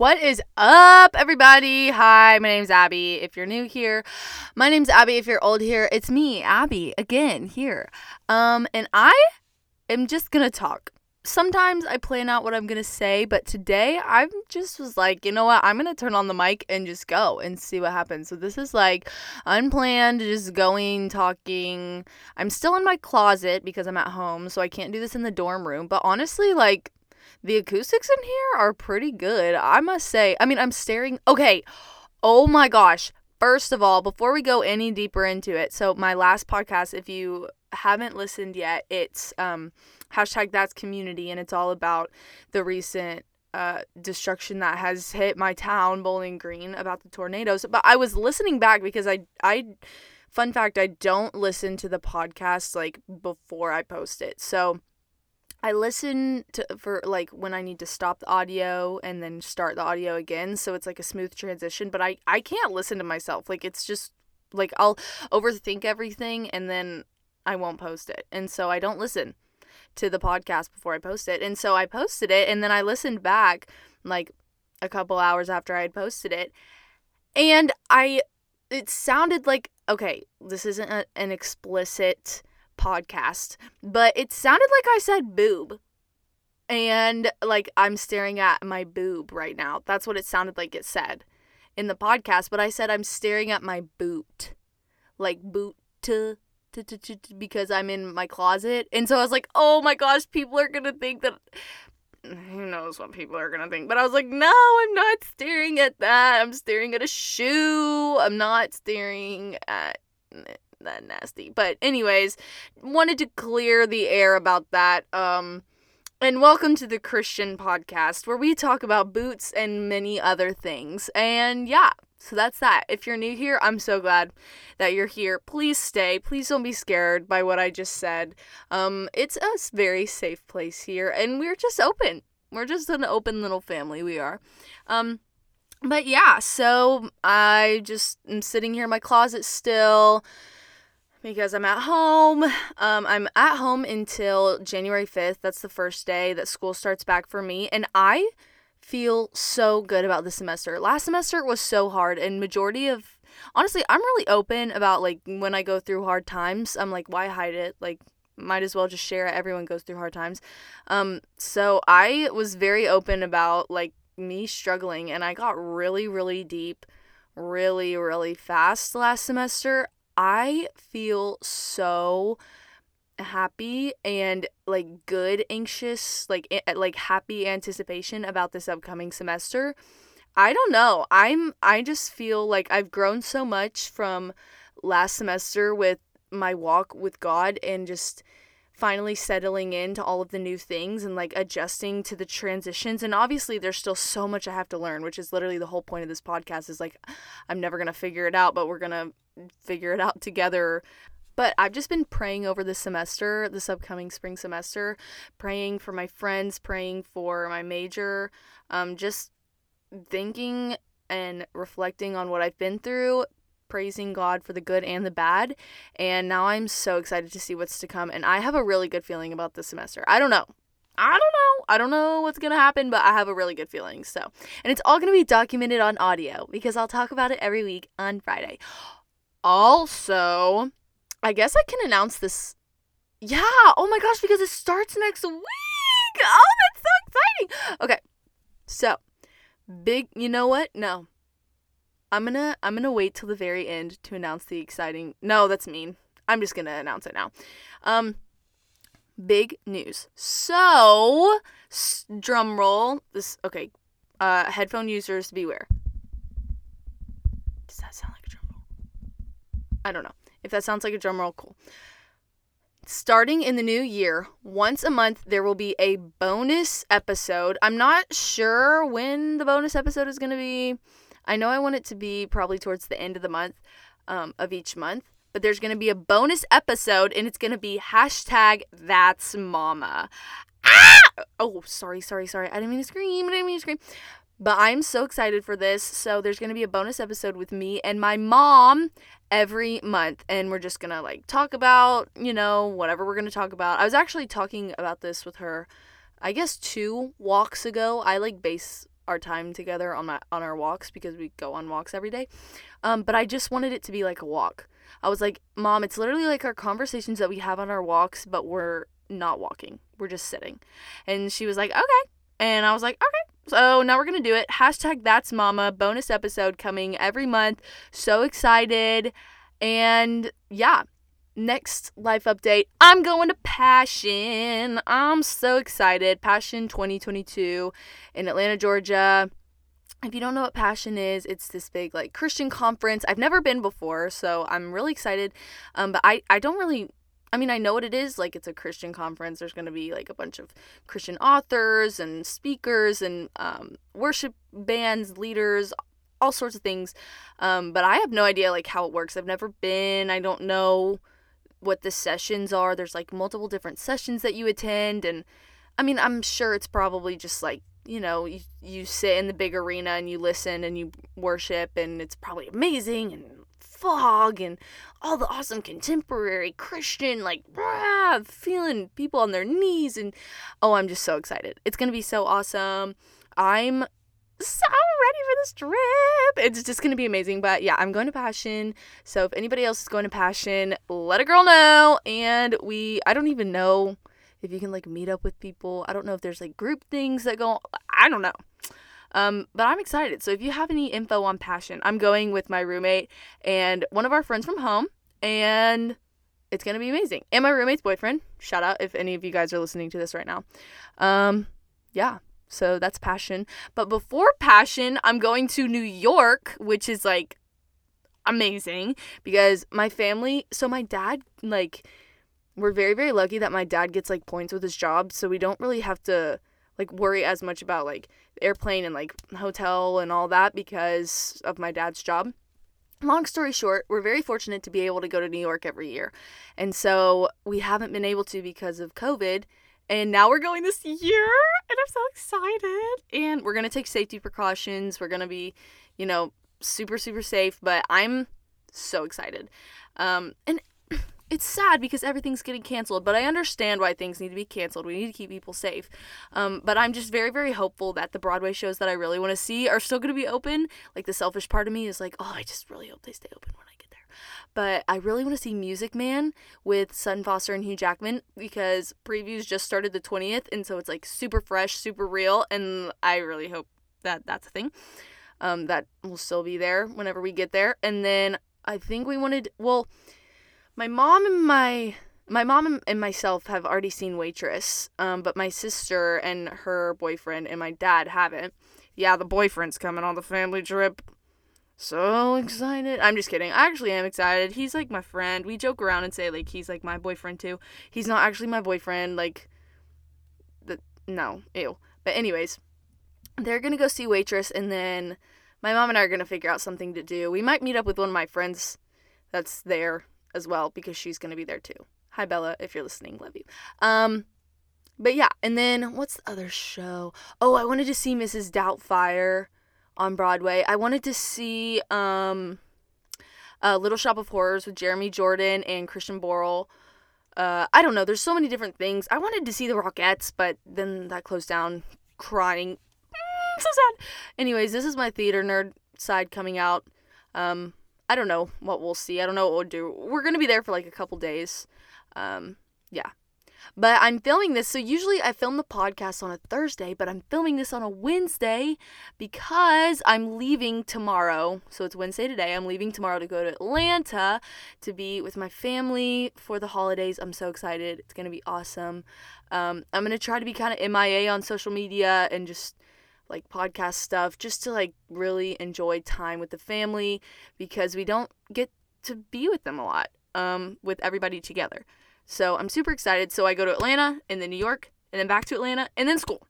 What is up, everybody? Hi, my name's Abby. If you're new here, my name's Abby. If you're old here, it's me, Abby, again here. Um, and I am just gonna talk. Sometimes I plan out what I'm gonna say, but today I just was like, you know what? I'm gonna turn on the mic and just go and see what happens. So this is like unplanned, just going, talking. I'm still in my closet because I'm at home, so I can't do this in the dorm room. But honestly, like the acoustics in here are pretty good. I must say. I mean, I'm staring. Okay. Oh my gosh. First of all, before we go any deeper into it, so my last podcast, if you haven't listened yet, it's um, hashtag that's community, and it's all about the recent uh, destruction that has hit my town, Bowling Green, about the tornadoes. But I was listening back because I I fun fact I don't listen to the podcast like before I post it. So I listen to for like when I need to stop the audio and then start the audio again so it's like a smooth transition but I I can't listen to myself. Like it's just like I'll overthink everything and then I won't post it and so I don't listen to the podcast before I post it and so I posted it and then I listened back like a couple hours after I had posted it and I it sounded like okay this isn't a, an explicit podcast, but it sounded like I said boob. And like I'm staring at my boob right now. That's what it sounded like it said in the podcast, but I said I'm staring at my boot. Like boot to because I'm in my closet. And so I was like, "Oh my gosh, people are going to think that who knows what people are to think." But I was like, "No, I'm not staring at that. I'm staring at a shoe. I'm not staring at that nasty. But anyways, wanted to clear the air about that. Um and welcome to the Christian podcast where we talk about boots and many other things. And yeah, so that's that. If you're new here, I'm so glad that you're here. Please stay. Please don't be scared by what I just said. Um it's a very safe place here and we're just open. We're just an open little family we are. Um but yeah, so I just am sitting here in my closet still because I'm at home. Um, I'm at home until January 5th. That's the first day that school starts back for me. And I feel so good about this semester. Last semester was so hard, and majority of honestly, I'm really open about like when I go through hard times. I'm like, why hide it? Like, might as well just share it. Everyone goes through hard times. Um, so I was very open about like me struggling, and I got really, really deep really, really fast last semester. I feel so happy and like good anxious like like happy anticipation about this upcoming semester. I don't know. I'm i just feel like i've grown so much from last semester with my walk with god and just finally settling into all of the new things and like adjusting to the transitions and obviously there's still so much i have to learn which is literally the whole point of this podcast is like i'm never going to figure it out but we're going to figure it out together. But I've just been praying over this semester, this upcoming spring semester, praying for my friends, praying for my major, um, just thinking and reflecting on what I've been through, praising God for the good and the bad. And now I'm so excited to see what's to come. And I have a really good feeling about this semester. I don't know. I don't know. I don't know what's going to happen, but I have a really good feeling. So, and it's all going to be documented on audio because I'll talk about it every week on Friday. Also, I guess I can announce this. Yeah, oh my gosh, because it starts next week. Oh, that's so exciting. Okay. So, big, you know what? No. I'm to I'm to wait till the very end to announce the exciting. No, that's mean. I'm just to announce it now. Um big news. So, drum roll. This okay. Uh headphone users beware. Does that sound like a drum roll? I don't know. If that sounds like a drum roll, cool. Starting in the new year, once a month, there will be a bonus episode. I'm not sure when the bonus episode is to be. I know I want it to be probably towards the end of the month, um, of each month. But there's going to be a bonus episode, and it's going to be hashtag that's mama. Ah! Oh, sorry, sorry, sorry. I didn't mean to scream. I didn't mean to scream. But I'm so excited for this. So there's going to be a bonus episode with me and my mom every month and we're just going to like talk about, you know, whatever we're going to talk about. I was actually talking about this with her I guess two walks ago. I like base our time together on my on our walks because we go on walks every day. Um, but I just wanted it to be like a walk. I was like, Mom, it's literally like our conversations that we have on our walks, but we're not walking. We're just sitting. And she was like, Okay. And I was like, Okay. So now we're gonna do it. Hashtag that's mama bonus episode coming every month. So excited. And yeah, next life update i'm going to passion i'm so excited passion 2022 in atlanta georgia if you don't know what passion is it's this big like christian conference i've never been before so i'm really excited um, but i i don't really I mean, I know what it is. Like, it's a Christian conference. There's going to be like a bunch of Christian authors and speakers and um, worship bands, leaders, all sorts of things. Um, but I have no idea like how it works. I've never been. I don't know what the sessions are. There's like multiple different sessions that you attend and I mean, I'm sure it's probably just like, you know, you, you sit in the big arena and you listen and you worship and it's probably amazing and fog and all the awesome contemporary Christian like rah, feeling people on their knees and oh, I'm just so excited. It's going to be so awesome. I'm so I'm ready for this trip. It's just gonna be amazing. But yeah, I'm going to Passion. So if anybody else is going to Passion, let a girl know. And we, I don't even know if you can like meet up with people. I don't know if there's like group things that go. I don't know. Um, but I'm excited. So if you have any info on Passion, I'm going with my roommate and one of our friends from home, and it's gonna be amazing. And my roommate's boyfriend. Shout out if any of you guys are listening to this right now. Um, yeah, so that's passion. But before passion, I'm going to New York, which is like amazing because my family, so my dad, like, we're very, very lucky that my dad gets like points with his job. So we don't really have to like worry as much about like airplane and like hotel and all that because of my dad's job. Long story short, we're very fortunate to be able to go to New York every year. And so we haven't been able to because of COVID and now we're going this year, and I'm so excited. And we're going to take safety precautions. We're going to be, you know, super, super safe, but I'm so excited. Um, and it's sad because everything's getting canceled, but I understand why things need to be canceled. We need to keep people safe. Um, but I'm just very, very hopeful that the Broadway shows that I really want to see are still going to be open. Like the selfish part of me is like, oh, I just really hope they stay open when I but I really want to see Music Man with Sutton Foster and Hugh Jackman because previews just started the 20th, and so it's like super fresh, super real, and I really hope that that's a thing. Um, that will still be there whenever we get there. And then I think we wanted, well, my mom and my my mom and myself have already seen Waitress, um, but my sister and her boyfriend and my dad haven't. Yeah, the boyfriend's coming on the family trip so excited. I'm just kidding. I actually am excited. He's like my friend. We joke around and say like he's like my boyfriend too. He's not actually my boyfriend. Like, the no, ew. But anyways, they're gonna go see Waitress, and then my mom and I are gonna figure out something to do. We might meet up with one of my friends that's there as well because she's gonna be there too. Hi Bella, if you're listening, love you. Um, but yeah, and then what's the other show? Oh, I wanted to see Mrs. Doubtfire on Broadway. I wanted to see um, uh, Little Shop of Horrors with Jeremy Jordan and Christian Borle. Uh, I don't know. There's so many different things. I wanted to see the Rockettes, but then that closed down. Crying, mm, so sad. Anyways, this is my theater nerd side coming out. Um, I don't know what we'll see. I don't know what we'll do. We're gonna be there for like a couple days. Um, yeah. But I'm filming this, so usually I film the podcast on a Thursday, but I'm filming this on a Wednesday because I'm leaving tomorrow. So it's Wednesday today. I'm leaving tomorrow to go to Atlanta to be with my family for the holidays. I'm so excited. It's going to be awesome. Um, I'm going to try to be kind of MIA on social media and just like podcast stuff just to like really enjoy time with the family because we don't get to be with them a lot um, with everybody together. So I'm super excited. So I go to Atlanta and then New York and then back to Atlanta and then school.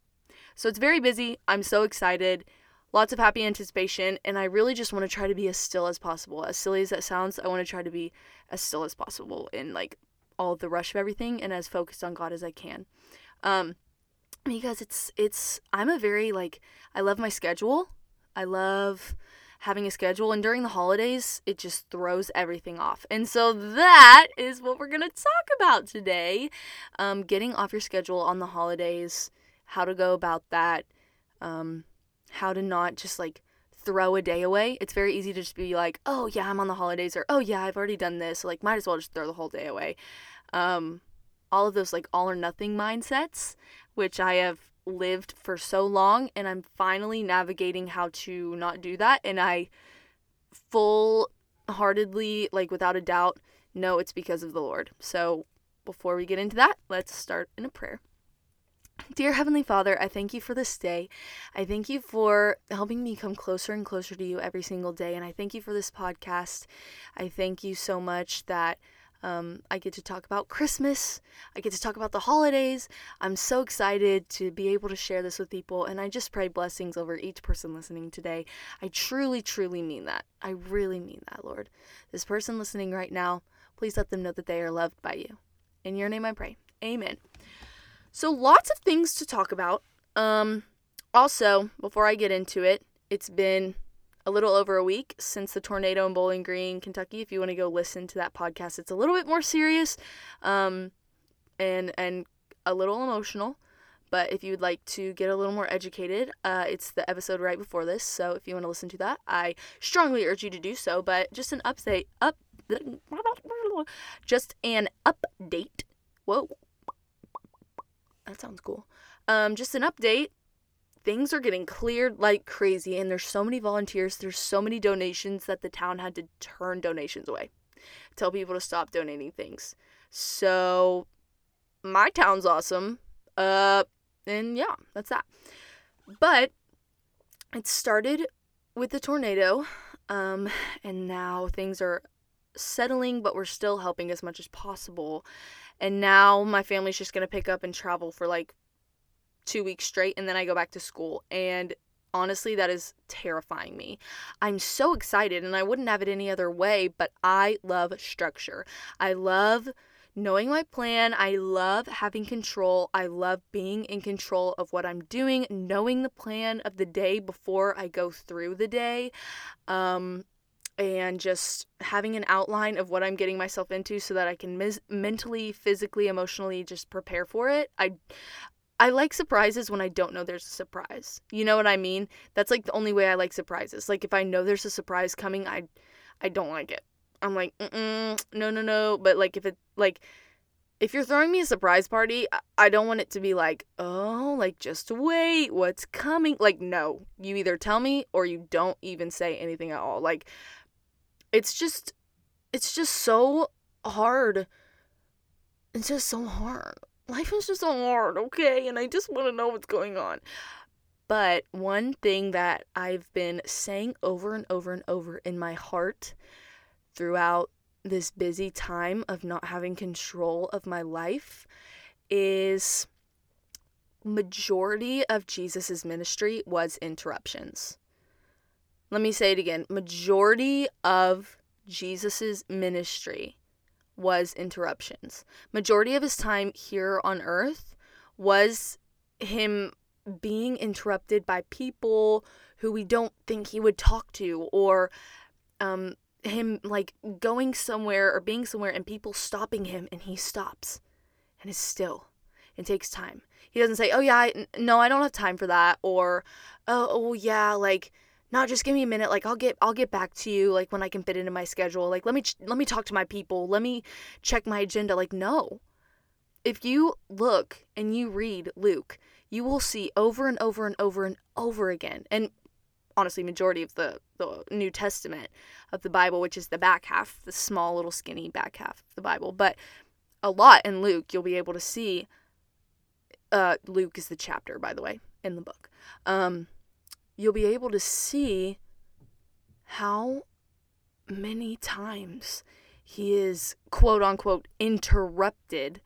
So it's very busy. I'm so excited. Lots of happy anticipation. And I really just want to try to be as still as possible. As silly as that sounds, I want to try to be as still as possible in like all the rush of everything and as focused on God as I can. Um, because it's it's I'm a very like I love my schedule. I love having a schedule. And during the holidays, it just throws everything off. And so that is what we're going to talk about today um, getting off your schedule on the holidays, how to go about that. Um, how to not just like throw a day away. It's very easy to just be like, oh yeah, I'm on the holidays, or oh yeah, I've already done this. Like, might as well just throw the whole day away. Um, all of those like all or nothing mindsets, which I have lived for so long, and I'm finally navigating how to not do that. And I full heartedly, like without a doubt, know it's because of the Lord. So before we get into that, let's start in a prayer. Dear Heavenly Father, I thank you for this day. I thank you for helping me come closer and closer to you every single day. And I thank you for this podcast. I thank you so much that um, I get to talk about Christmas. I get to talk about the holidays. I'm so excited to be able to share this with people. And I just pray blessings over each person listening today. I truly, truly mean that. I really mean that, Lord. This person listening right now, please let them know that they are loved by you. In your name I pray. Amen. So, lots of things to talk about. Um, also, before I get into it, it's been a little over a week since the tornado in Bowling Green, Kentucky. If you want to go listen to that podcast, it's a little bit more serious, um, and and a little emotional. But if you would like to get a little more educated, uh, it's the episode right before this. So if you want to listen to that, I strongly urge you to do so. But just an update, up, just an update. Whoa, that sounds cool. Um, just an update. Things are getting cleared like crazy, and there's so many volunteers. There's so many donations that the town had to turn donations away, tell people to stop donating things. So, my town's awesome. Uh, and yeah, that's that. But it started with the tornado, um, and now things are settling, but we're still helping as much as possible. And now my family's just going to pick up and travel for like two weeks straight, and then I go back to school. And honestly, that is terrifying me. I'm so excited, and I wouldn't have it any other way, but I love structure. I love knowing my plan. I love having control. I love being in control of what I'm doing, knowing the plan of the day before I go through the day. Um, and just having an outline of what I'm getting myself into so that I can mis- mentally, physically, emotionally just prepare for it. I I like surprises when I don't know there's a surprise. You know what I mean? That's like the only way I like surprises. Like if I know there's a surprise coming, I I don't like it. I'm like, mm no, no, no. But like if it like if you're throwing me a surprise party, I don't want it to be like, oh, like just wait, what's coming? Like no, you either tell me or you don't even say anything at all. Like it's just it's just so hard. It's just so hard. Life is just so hard, okay? And I just want to know what's going on. But one thing that I've been saying over and over and over in my heart throughout this busy time of not having control of my life is majority of Jesus's ministry was interruptions. Let me say it again. Majority of Jesus's ministry was interruptions. Majority of his time here on earth was him being interrupted by people who we don't think he would talk to or um, him like going somewhere or being somewhere and people stopping him and he stops and is still and takes time. He doesn't say, "Oh yeah, no, I don't have time for that," or "Oh, oh yeah, like no just give me a minute. Like i'll get i'll get back to you like when i can fit into my schedule. Like let me ch- let me talk to my people. Let me check my agenda. Like no. If you look and you read luke you will see over and over and over and over again and honestly majority of the the new testament of the bible which is the back half the small little skinny back half of the bible. But a lot in luke you'll be able to see uh luke is the chapter by the way in the book. Um you'll be able to see how many times he is quote unquote interrupted,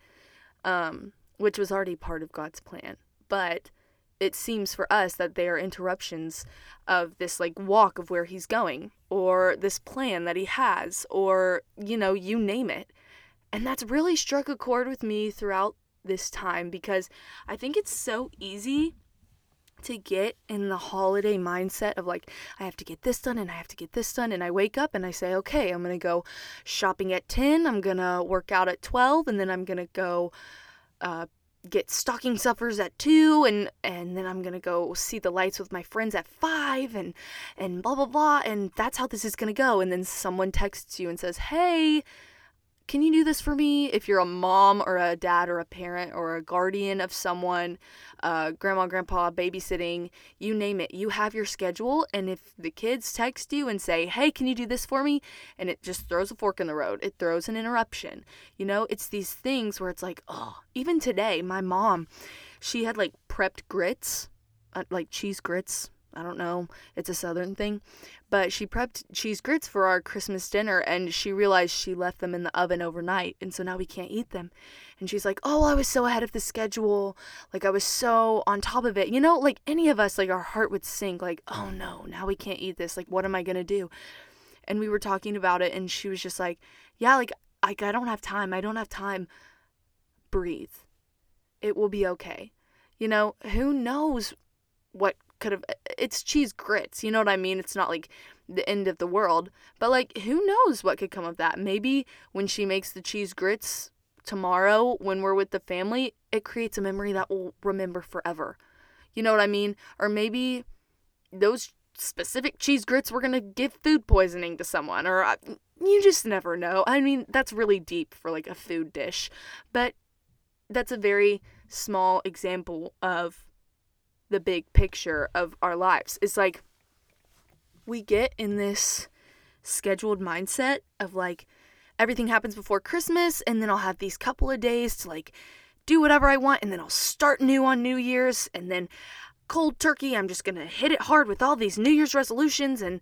um, which was already part of God's plan. But it seems for us that they are interruptions of this like walk of where he's going or this plan that he has or you know you name it and that's really struck a chord with me throughout this time because i think it's so easy to get in the holiday mindset of like, I have to get this done and I have to get this done. And I wake up and I say, okay, I'm going to go shopping at 10, I'm going to work out at 12, and then I'm going to go uh, get stocking stuffers at 2 and and then I'm to go see the lights with my friends at 5 and and blah blah blah and that's how this is to go and then someone texts you and says, "Hey, can you do this for me? If you're a mom or a dad or a parent or a guardian of someone, uh, grandma, grandpa, babysitting, you name it, you have your schedule. And if the kids text you and say, hey, can you do this for me? And it just throws a fork in the road, it throws an interruption. You know, it's these things where it's like, oh, even today, my mom, she had like prepped grits, uh, like cheese grits I don't know, it's a southern thing. But she prepped cheese grits for our Christmas dinner and she realized she left them in the oven overnight and so now we can't eat them. And she's like, "Oh, I was so ahead of the schedule. Like I was so on top of it." You know, like any of us like our heart would sink like, "Oh no, now we can't eat this. Like what am I going to do?" And we were talking about it and she was just like, "Yeah, like like I don't have time. I don't have time. Breathe. It will be okay." You know, who knows what could have it's cheese grits you know what i mean? It's not like the end of the world. But like who knows what could come of that? Maybe when she makes the cheese grits tomorrow when we're with the family it creates a memory that we'll remember forever. You know what i mean? Or maybe those specific cheese grits were going to give food poisoning to someone or uh, you just never know. I mean that's really deep for like a food dish. But that's a very small example of the big picture of our lives. It's like we get in this scheduled mindset of like everything happens before Christmas and then I'll have these couple of days to like do whatever I want and then I'll start new on New Year's and then cold turkey I'm just going to hit it hard with all these New Year's resolutions and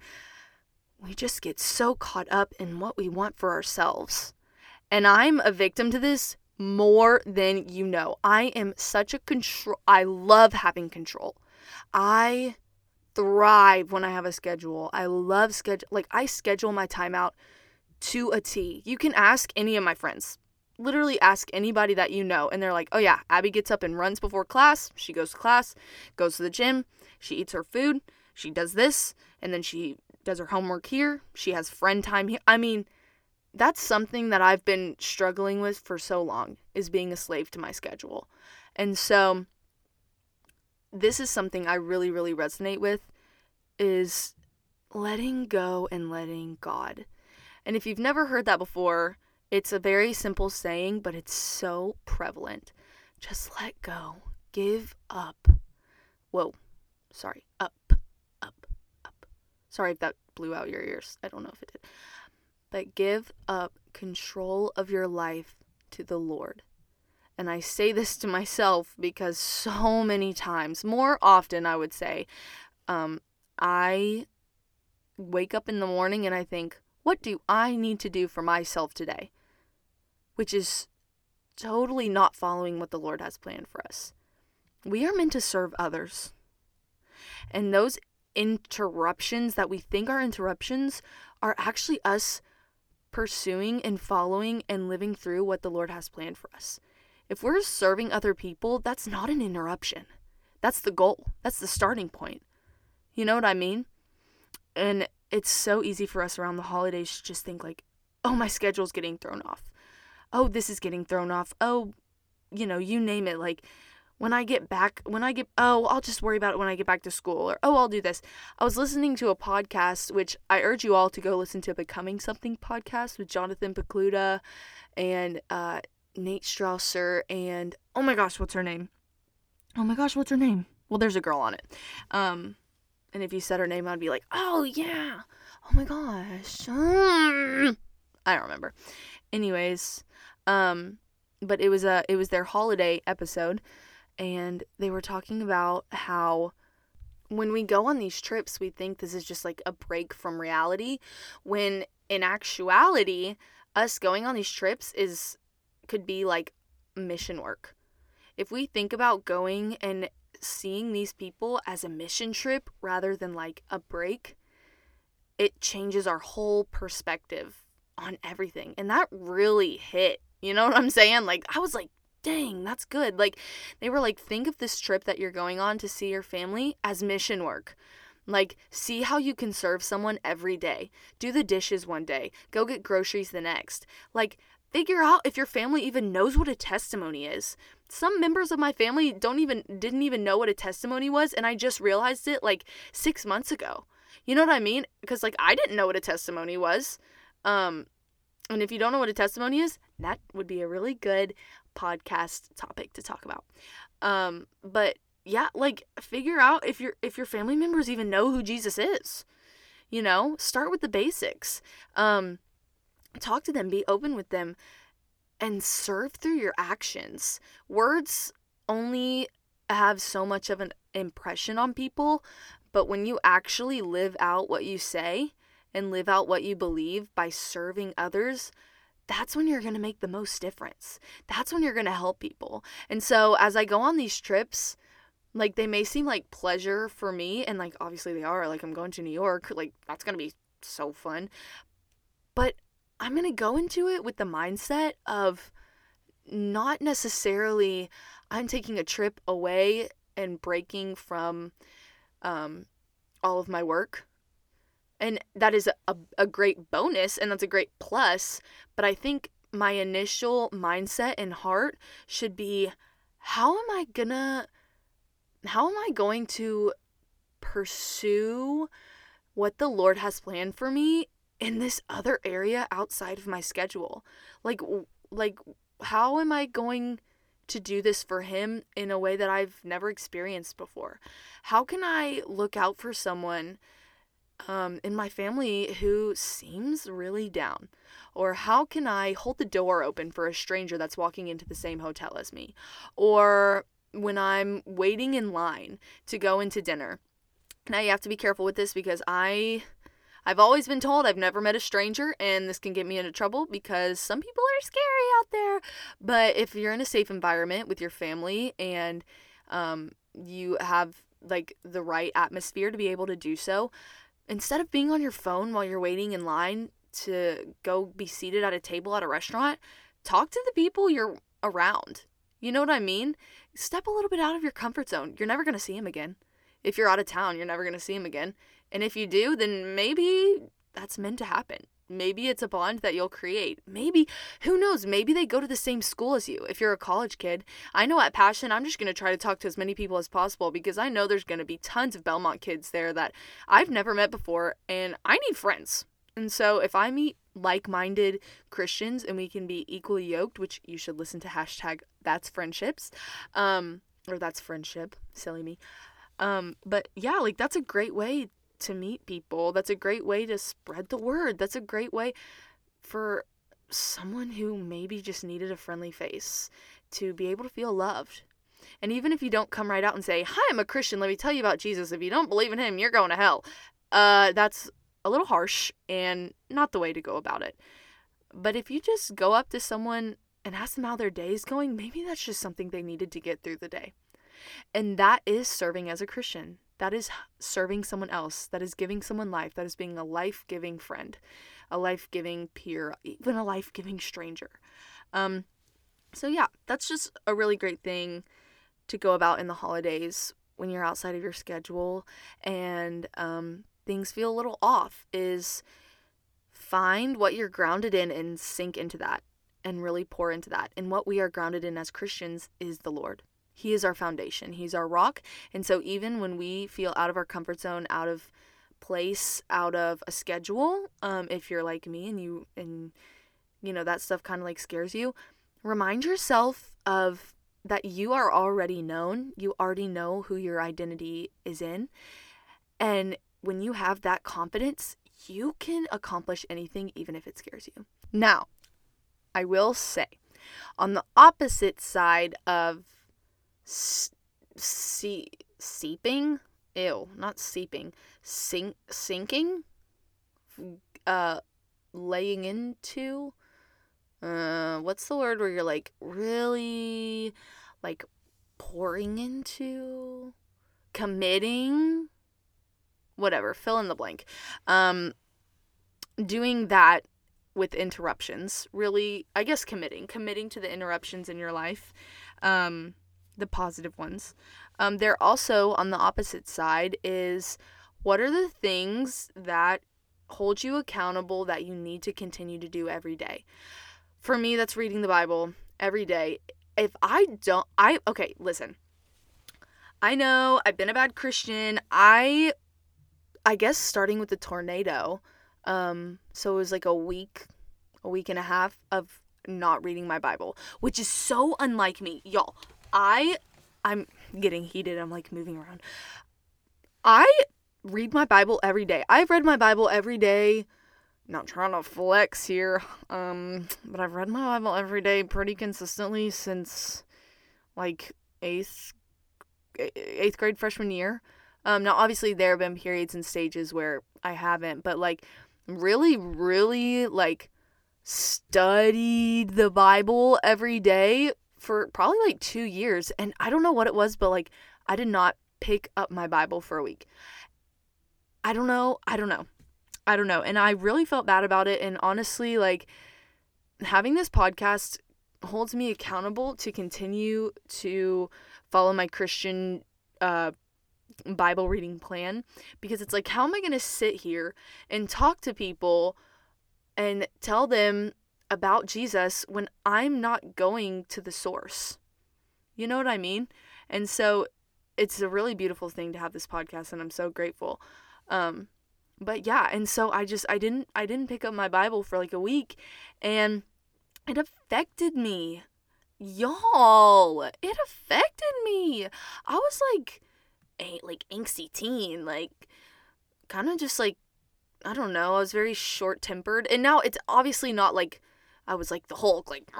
we just get so caught up in what we want for ourselves. And I'm a victim to this more than you know. I am such a control. I love having control. I thrive when I have a schedule. I love schedule. Like I schedule my time out to a T. You can ask any of my friends. Literally ask anybody that you know, and they're like, "Oh yeah, Abby gets up and runs before class. She goes to class, goes to the gym, she eats her food, she does this, and then she does her homework here. She has friend time here. I mean." That's something that I've been struggling with for so long is being a slave to my schedule. And so this is something I really really resonate with is letting go and letting God. And if you've never heard that before, it's a very simple saying, but it's so prevalent. Just let go. Give up. Whoa. Sorry. Up. Up. Up. Sorry if that blew out your ears. I don't know if it did but give up control of your life to the Lord. And I say this to myself because so many times, more often, I would say, um, I wake up in the morning and I think, what do I need to do for myself today? Which is totally not following what the Lord has planned for us. We are meant to serve others. And those interruptions that we think are interruptions are actually us pursuing and following and living through what the Lord has planned for us. If we're serving other people, that's not an interruption. That's the goal. That's the starting point. You know what I mean? And it's so easy for us around the holidays to just think like, "Oh, my schedule's getting thrown off. Oh, this is getting thrown off. Oh, you know, you name it like when I get back, when I get, oh, I'll just worry about it when I get back to school, or oh, I'll do this. I was listening to a podcast, which I urge you all to go listen to Becoming Something podcast with Jonathan Pokluda and uh, Nate Strausser, and oh my gosh, what's her name? Oh my gosh, what's her name? Well, there's a girl on it. Um, and if you said her name, I'd be like, oh yeah, oh my gosh. Mm. I don't remember. Anyways, um, but it was a it was their holiday episode and they were talking about how when we go on these trips, we think this is just like a break from reality, when in actuality, us going on these trips is could be like mission work. If we think about going and seeing these people as a mission trip rather than like a break, it changes our whole perspective on everything. And that really hit. You know what I'm saying? Like, I was like, dang, that's good. Like, they were like, think of this trip that you're going on to see your family as mission work. Like, see how you can serve someone every day. Do the dishes one day, go get groceries the next. Like, figure out if your family even knows what a testimony is. Some members of my family don't even didn't even know what a testimony was and I just realized it like 6 months ago. You know what I mean? Cuz like I didn't know what a testimony was. Um and if you don't know what a testimony is, that would be a really good podcast topic to talk about. Um but yeah, like figure out if your if your family members even know who Jesus is. You know, start with the basics. Um talk to them, be open with them, and serve through your actions. Words only have so much of an impression on people, but when you actually live out what you say and live out what you believe by serving others, that's when you're going to make the most difference. That's when you're going to help people. And so as I go on these trips, like they may seem like pleasure for me and like obviously they are like I'm going to New York, like that's going to be so fun. But I'm going to go into it with the mindset of not necessarily I'm taking a trip away and breaking from um, all of my work. And that is a, a great bonus and that's a great plus. But I think my initial mindset and heart should be how am I gonna, how am I going to pursue what the Lord has planned for me in this other area outside of my schedule. Like like how am I going to do this for him in a way that I've never experienced before? How can I look out for someone um, in my family who seems really down? Or how can I hold the door open for a stranger that's walking into the same hotel as me? Or when I'm waiting in line to go into dinner. Now you have to be careful with this because I I've always been told I've never met a stranger, and this can get me into trouble because some people are scary out there. But if you're in a safe environment with your family and um, you have like the right atmosphere to be able to do so, instead of being on your phone while you're waiting in line to go be seated at a table at a restaurant, talk to the people you're around. You know what I mean? Step a little bit out of your comfort zone. You're never going to see him again. If you're out of town, you're never going to see him again. And if you do, then maybe that's meant to happen. Maybe it's a bond that you'll create. Maybe, who knows, maybe they go to the same school as you if you're a college kid. I know at Passion, I'm just going to try to talk to as many people as possible because I know there's going to be tons of Belmont kids there that I've never met before and I need friends. And so if I meet like minded Christians and we can be equally yoked, which you should listen to hashtag that's friendships, um, or that's friendship, silly me. Um, but yeah, like that's a great way to meet people. That's a great way to spread the word. That's a great way for someone who maybe just needed a friendly face to be able to feel loved. And even if you don't come right out and say, Hi, I'm a Christian, let me tell you about Jesus. If you don't believe in him, you're going to hell. Uh, that's a little harsh and not the way to go about it. But if you just go up to someone and ask them how their day is going, maybe that's just something they needed to get through the day. And that is serving as a Christian. That is serving someone else. That is giving someone life. That is being a life giving friend, a life giving peer, even a life giving stranger. Um, so, yeah, that's just a really great thing to go about in the holidays when you're outside of your schedule and um, things feel a little off. Is find what you're grounded in and sink into that and really pour into that. And what we are grounded in as Christians is the Lord. He is our foundation, He's our rock. And so, even when we feel out of our comfort zone, out of place, out of a schedule, um, if you're like me and you, and you know, that stuff kind of like scares you, remind yourself of that you are already known. You already know who your identity is in. And when you have that confidence, you can accomplish anything, even if it scares you. Now, I will say, on the opposite side of see seeping? Ew not seeping. Sink sinking? Uh laying into? Uh what's the word where you're like really like pouring into? Committing? Whatever fill in the blank. Um doing that with interruptions really i guess committing committing to the interruptions in your life. Um the positive ones. Um, they're also on the opposite side is what are the things that hold you accountable that you need to continue to do every day? for me, that's reading the Bible every day. If I don't, I, okay, listen. I know I've been a bad Christian. I, I guess starting with the tornado, um, so it was like a week, a week and a half of not reading my Bible, which is so unlike me. Y'all, I I'm getting heated. I'm like moving around. I read my Bible every day. I've read my Bible every day. Not trying to flex here, um, but I've read my Bible every day pretty consistently since like eighth eighth grade freshman year. Um, now obviously there have been periods and stages where I haven't, but like really, really like studied the Bible every day for probably like two years. And I don't know what it was, but like I did not pick up my Bible for a week. I don't know. I don't know. I don't know. And I really felt bad about it. And honestly, like having this podcast holds me accountable to continue to follow my Christian uh, Bible reading plan because it's like, how am I going to sit here and talk to people and tell them about Jesus when I'm not going to the source? You know what I mean? And so it's a really beautiful thing to have this podcast and I'm so grateful. Um but yeah, and so I just I didn't I didn't pick up my Bible for like a week and it affected me. Y'all, it affected me. I was like a like angsty teen, like kind of just like I don't know, I was very short-tempered. And now it's obviously not like I was like the Hulk, like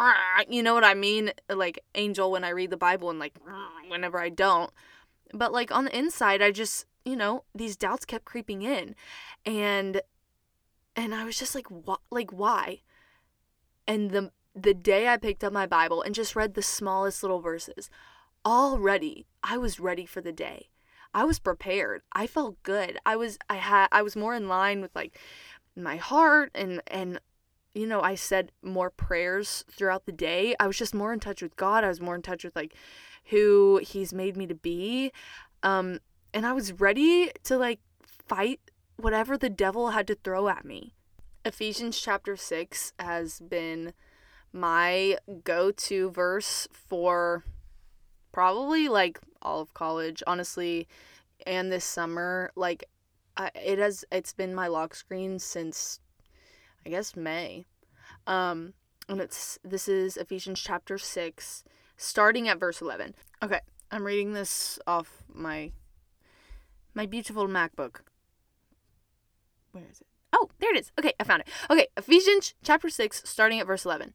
you know what I mean, like angel when I read the Bible and like whenever I don't. But like on the inside, I just you know these doubts kept creeping in, and and I was just like what like why, and the the day I picked up my Bible and just read the smallest little verses, already I was ready for the day. I was prepared. I felt good. I was I had I was more in line with like my heart and and you know, I said more prayers throughout the day. I was just more in touch with God. I was more in touch with like who he's made me to be. Um and I was ready to like fight whatever the devil had to throw at me. Ephesians chapter 6 has been my go-to verse for probably like all of college, honestly, and this summer. Like, I, it has it's been my lock screen since I guess May. Um, and it's this is Ephesians chapter six, starting at verse eleven. Okay, I'm reading this off my my beautiful MacBook. Where is it? Oh, there it is. Okay, I found it. Okay, Ephesians chapter 6, starting at verse 11.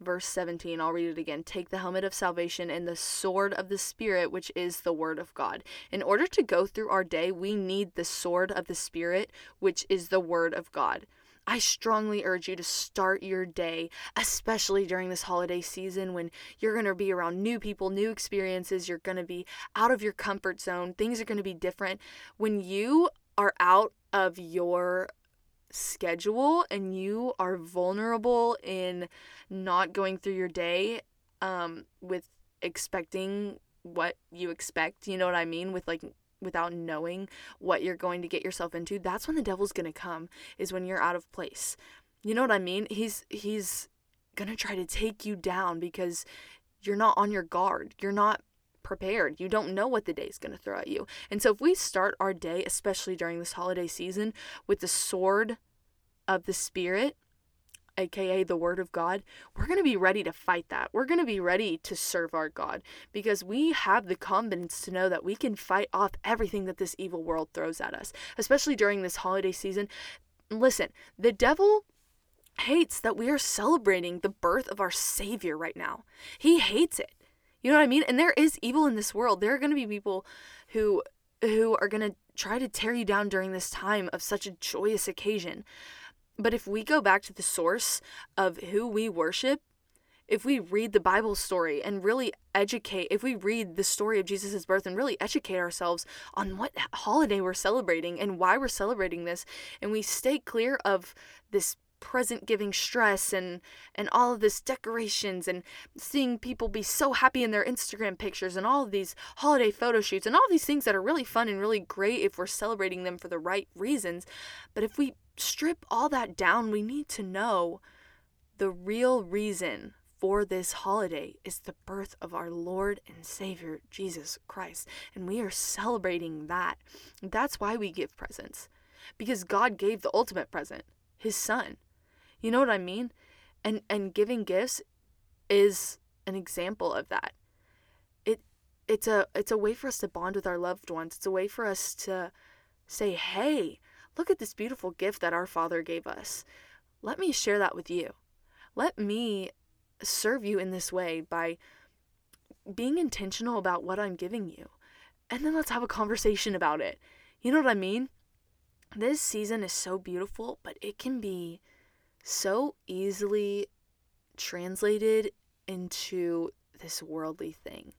verse 17. I'll read it again. Take the helmet of salvation and the sword of the Spirit, which is the Word of God. In order to go through our day, we need the sword of the Spirit, which is the Word of God. I strongly urge you to start your day, especially during this holiday season when you're going to be around new people, new experiences. You're going to be out of your comfort zone. Things are going to be different. When you are out of your schedule and you are vulnerable in not going through your day um, with expecting what you expect, you know what I mean? With like without knowing what you're going to get yourself into, that's when the devil's going to come is when you're out of place. You know what I mean? He's he's going to try to take you down because you're not on your guard. You're not prepared. You don't know what the day is going to throw at you. And so if we start our day, especially during this holiday season, with the sword of the spirit, aka the Word of God, we're going to be ready to fight that. We're going to be ready to serve our God because we have the confidence to know that we can fight off everything that this evil world throws at us, especially during this holiday season. Listen, the devil hates that we are celebrating the birth of our Savior right now. He hates it. You know what I mean? And there is evil in this world. There are going to be people who who are going to try to tear you down during this time of such a joyous occasion. But if we go back to the source of who we worship, if we read the Bible story and really educate, if we read the story of Jesus' birth and really educate ourselves on what holiday we're celebrating and why we're celebrating this, and we stay clear of this present giving stress and and all of this decorations and seeing people be so happy in their Instagram pictures and all of these holiday photo shoots and all these things that are really fun and really great if we're celebrating them for the right reasons but if we strip all that down, we need to know the real reason for this holiday is the birth of our Lord and Savior, Jesus Christ. And we are celebrating that. That's why we give presents. Because God gave the ultimate present, his son. You know what I mean? And and giving gifts is an example of that. It it's a it's a way for us to bond with our loved ones. It's a way for us to say, "Hey, Look at this beautiful gift that our Father gave us. Let me share that with you. Let me serve you in this way by being intentional about what I'm giving you. And then let's have a conversation about it. You know what I mean? This season is so beautiful, but it can be so easily translated into this worldly thing.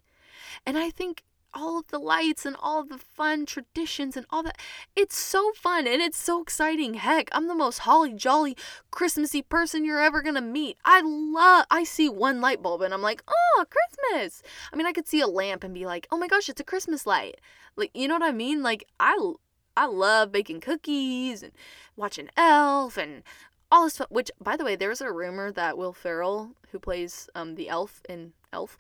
And I think all of the lights and all of the fun traditions and all that. It's so fun and it's so exciting. Heck, I'm the most holly jolly Christmassy person you're ever gonna meet. I love I see one light bulb and I'm like, oh Christmas. I mean I could see a lamp and be like, oh my gosh, it's a Christmas light. Like you know what I mean? Like I I love baking cookies and watching Elf and all this. Which, by the way, there's a rumor that Will Ferrell, who plays um the elf in Elf,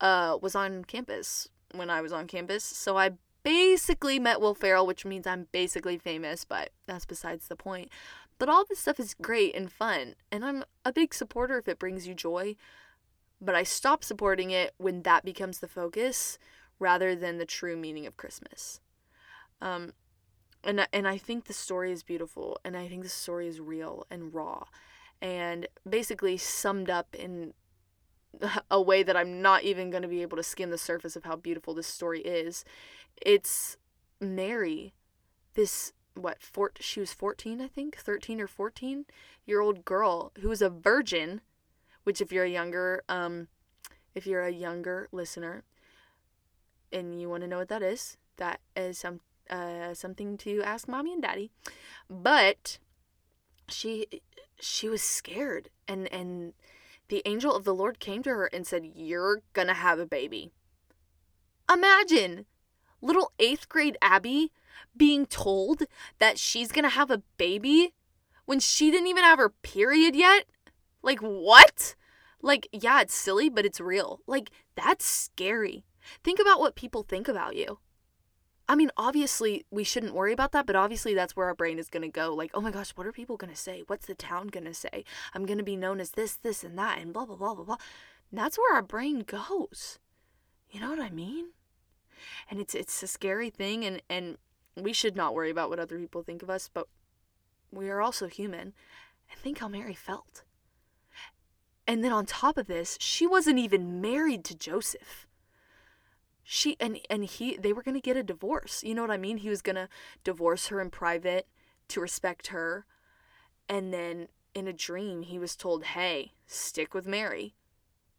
uh, was on campus when I was on campus. So I basically met Will Ferrell, which means I'm basically famous, but that's besides the point. But all this stuff is great and fun, and I'm a big supporter if it brings you joy. But I stop supporting it when that becomes the focus rather than the true meaning of Christmas. Um, and and I think the story is beautiful, and I think the story is real and raw, and basically summed up in a way that I'm not even going to be able to skim the surface of how beautiful this story is. It's Mary, this what four, she was 14 I think 13 or 14 year old girl who was a virgin which if you're a younger um if you're a younger listener and you want to know what that is that is some uh something to ask mommy and daddy but she she was scared and and the angel of the Lord came to her and said, You're gonna have a baby. Imagine little eighth grade Abby being told that she's gonna have a baby when she didn't even have her period yet. Like, what? Like, yeah, it's silly, but it's real. Like, that's scary. Think about what people think about you. I mean, obviously, we shouldn't worry about that, but obviously, that's where our brain is going to go. Like, oh my gosh, what are people going to say? What's the town going to say? I'm going to be known as this, this, and that, and blah, blah, blah, blah, blah. And that's where our brain goes. You know what I mean? And it's it's a scary thing, and, and we should not worry about what other people think of us, but we are also human. And think how Mary felt. And then on top of this, she wasn't even married to Joseph she and and he they were going to get a divorce. You know what I mean? He was going to divorce her in private to respect her. And then in a dream he was told, "Hey, stick with Mary."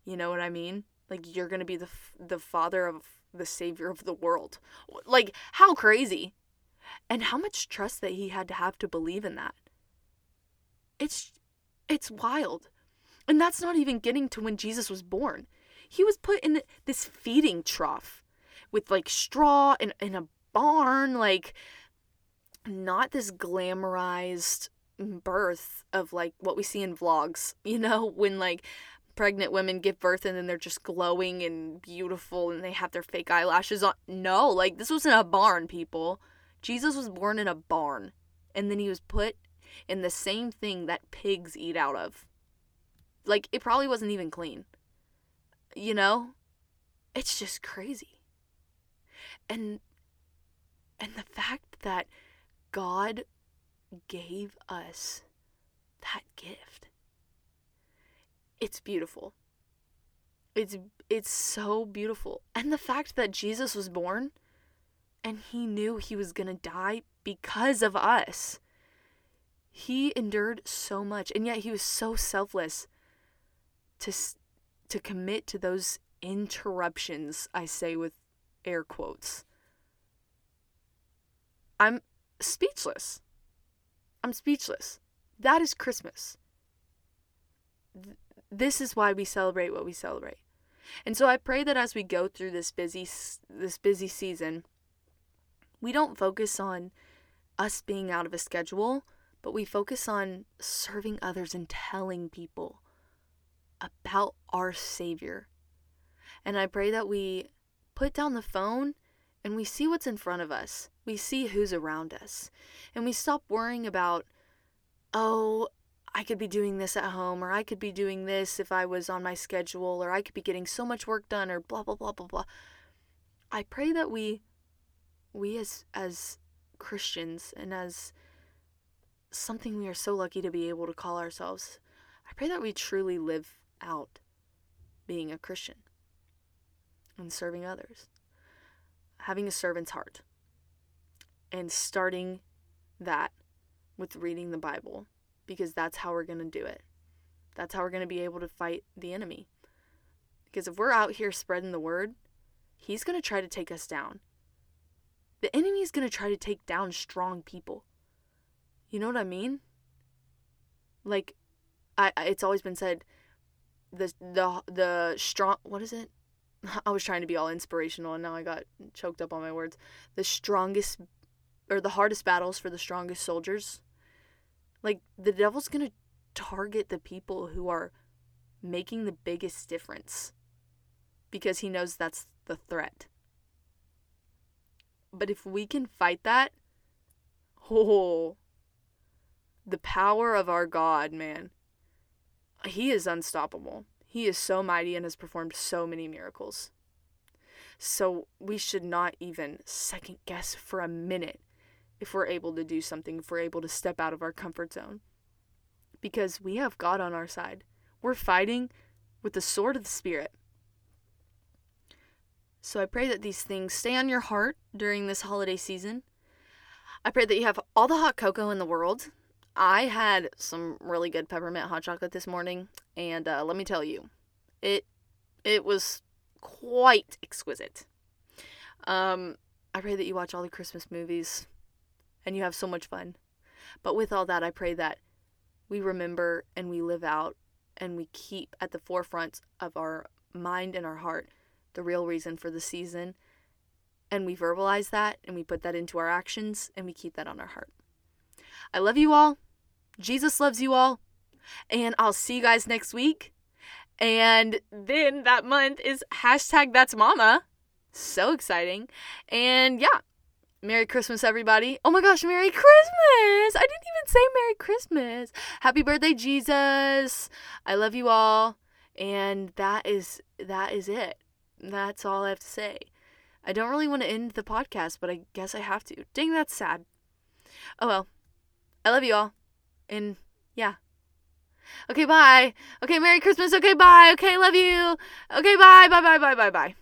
You know what I mean? Like you're going to be the the father of the savior of the world. Like how crazy. And how much trust that he had to have to believe in that. It's it's wild. And that's not even getting to when Jesus was born. He was put in this feeding trough with like straw and in a barn, like not this glamorized birth of like what we see in vlogs, you know, when like pregnant women give birth and then they're just glowing and beautiful and they have their fake eyelashes on. No, like this was in a barn, people. Jesus was born in a barn and then he was put in the same thing that pigs eat out of. like it probably wasn't even clean. You know? It's just crazy. And and the fact that God gave us that gift. It's beautiful. It's it's so beautiful. And the fact that Jesus was born and he knew he was going to die because of us. He endured so much and yet he was so selfless to to commit to those interruptions, I say with air quotes. I'm speechless. I'm speechless. That is Christmas. This is why we celebrate what we celebrate. And so I pray that as we go through this busy this busy season, we don't focus on us being out of a schedule, but we focus on serving others and telling people about our Savior. And I pray that we put down the phone and we see what's in front of us. We see who's around us. And we stop worrying about, oh, I could be doing this at home, or I could be doing this if I was on my schedule, or I could be getting so much work done, or blah, blah, blah, blah, blah. I pray that we, we as, as Christians and as something we are so lucky to be able to call ourselves, I pray that we truly live out being a Christian and serving others, having a servant's heart, and starting that with reading the Bible because that's how we're going to do it. That's how we're going to be able to fight the enemy. Because if we're out here spreading the word, he's going to try to take us down. The enemy is going to try to take down strong people. You know what I mean? Like I it's always been said the the the strong what is it? I was trying to be all inspirational and now I got choked up on my words. The strongest or the hardest battles for the strongest soldiers. Like the devil's going to target the people who are making the biggest difference because he knows that's the threat. But if we can fight that, oh, the power of our God, man. He is unstoppable. He is so mighty and has performed so many miracles. So we should not even second guess for a minute if we're able to do something, if we're able to step out of our comfort zone. Because we have God on our side. We're fighting with the sword of the Spirit. So I pray that these things stay on your heart during this holiday season. I pray that you have all the hot cocoa in the world I had some really good peppermint hot chocolate this morning, and uh, let me tell you, it it was quite exquisite. Um, I pray that you watch all the Christmas movies, and you have so much fun. But with all that, I pray that we remember and we live out and we keep at the forefront of our mind and our heart the real reason for the season. And we verbalize that and we put that into our actions and we keep that on our heart. I love you all. Jesus loves you all. And I'll see you guys next week. And then that month is hashtag that's mama. So exciting. And yeah, Merry Christmas, everybody. Oh my gosh, Merry Christmas! I didn't even say Merry Christmas. Happy birthday, Jesus. I love you all. And that is that is it. That's all I have to say. I don't really want to end the podcast, but I guess I have to. Dang, that's sad. Oh well. I love you all. And yeah. Okay, bye. Okay, Merry Christmas. Okay, bye. Okay, love you. Okay, bye. Bye, bye, bye, bye, bye.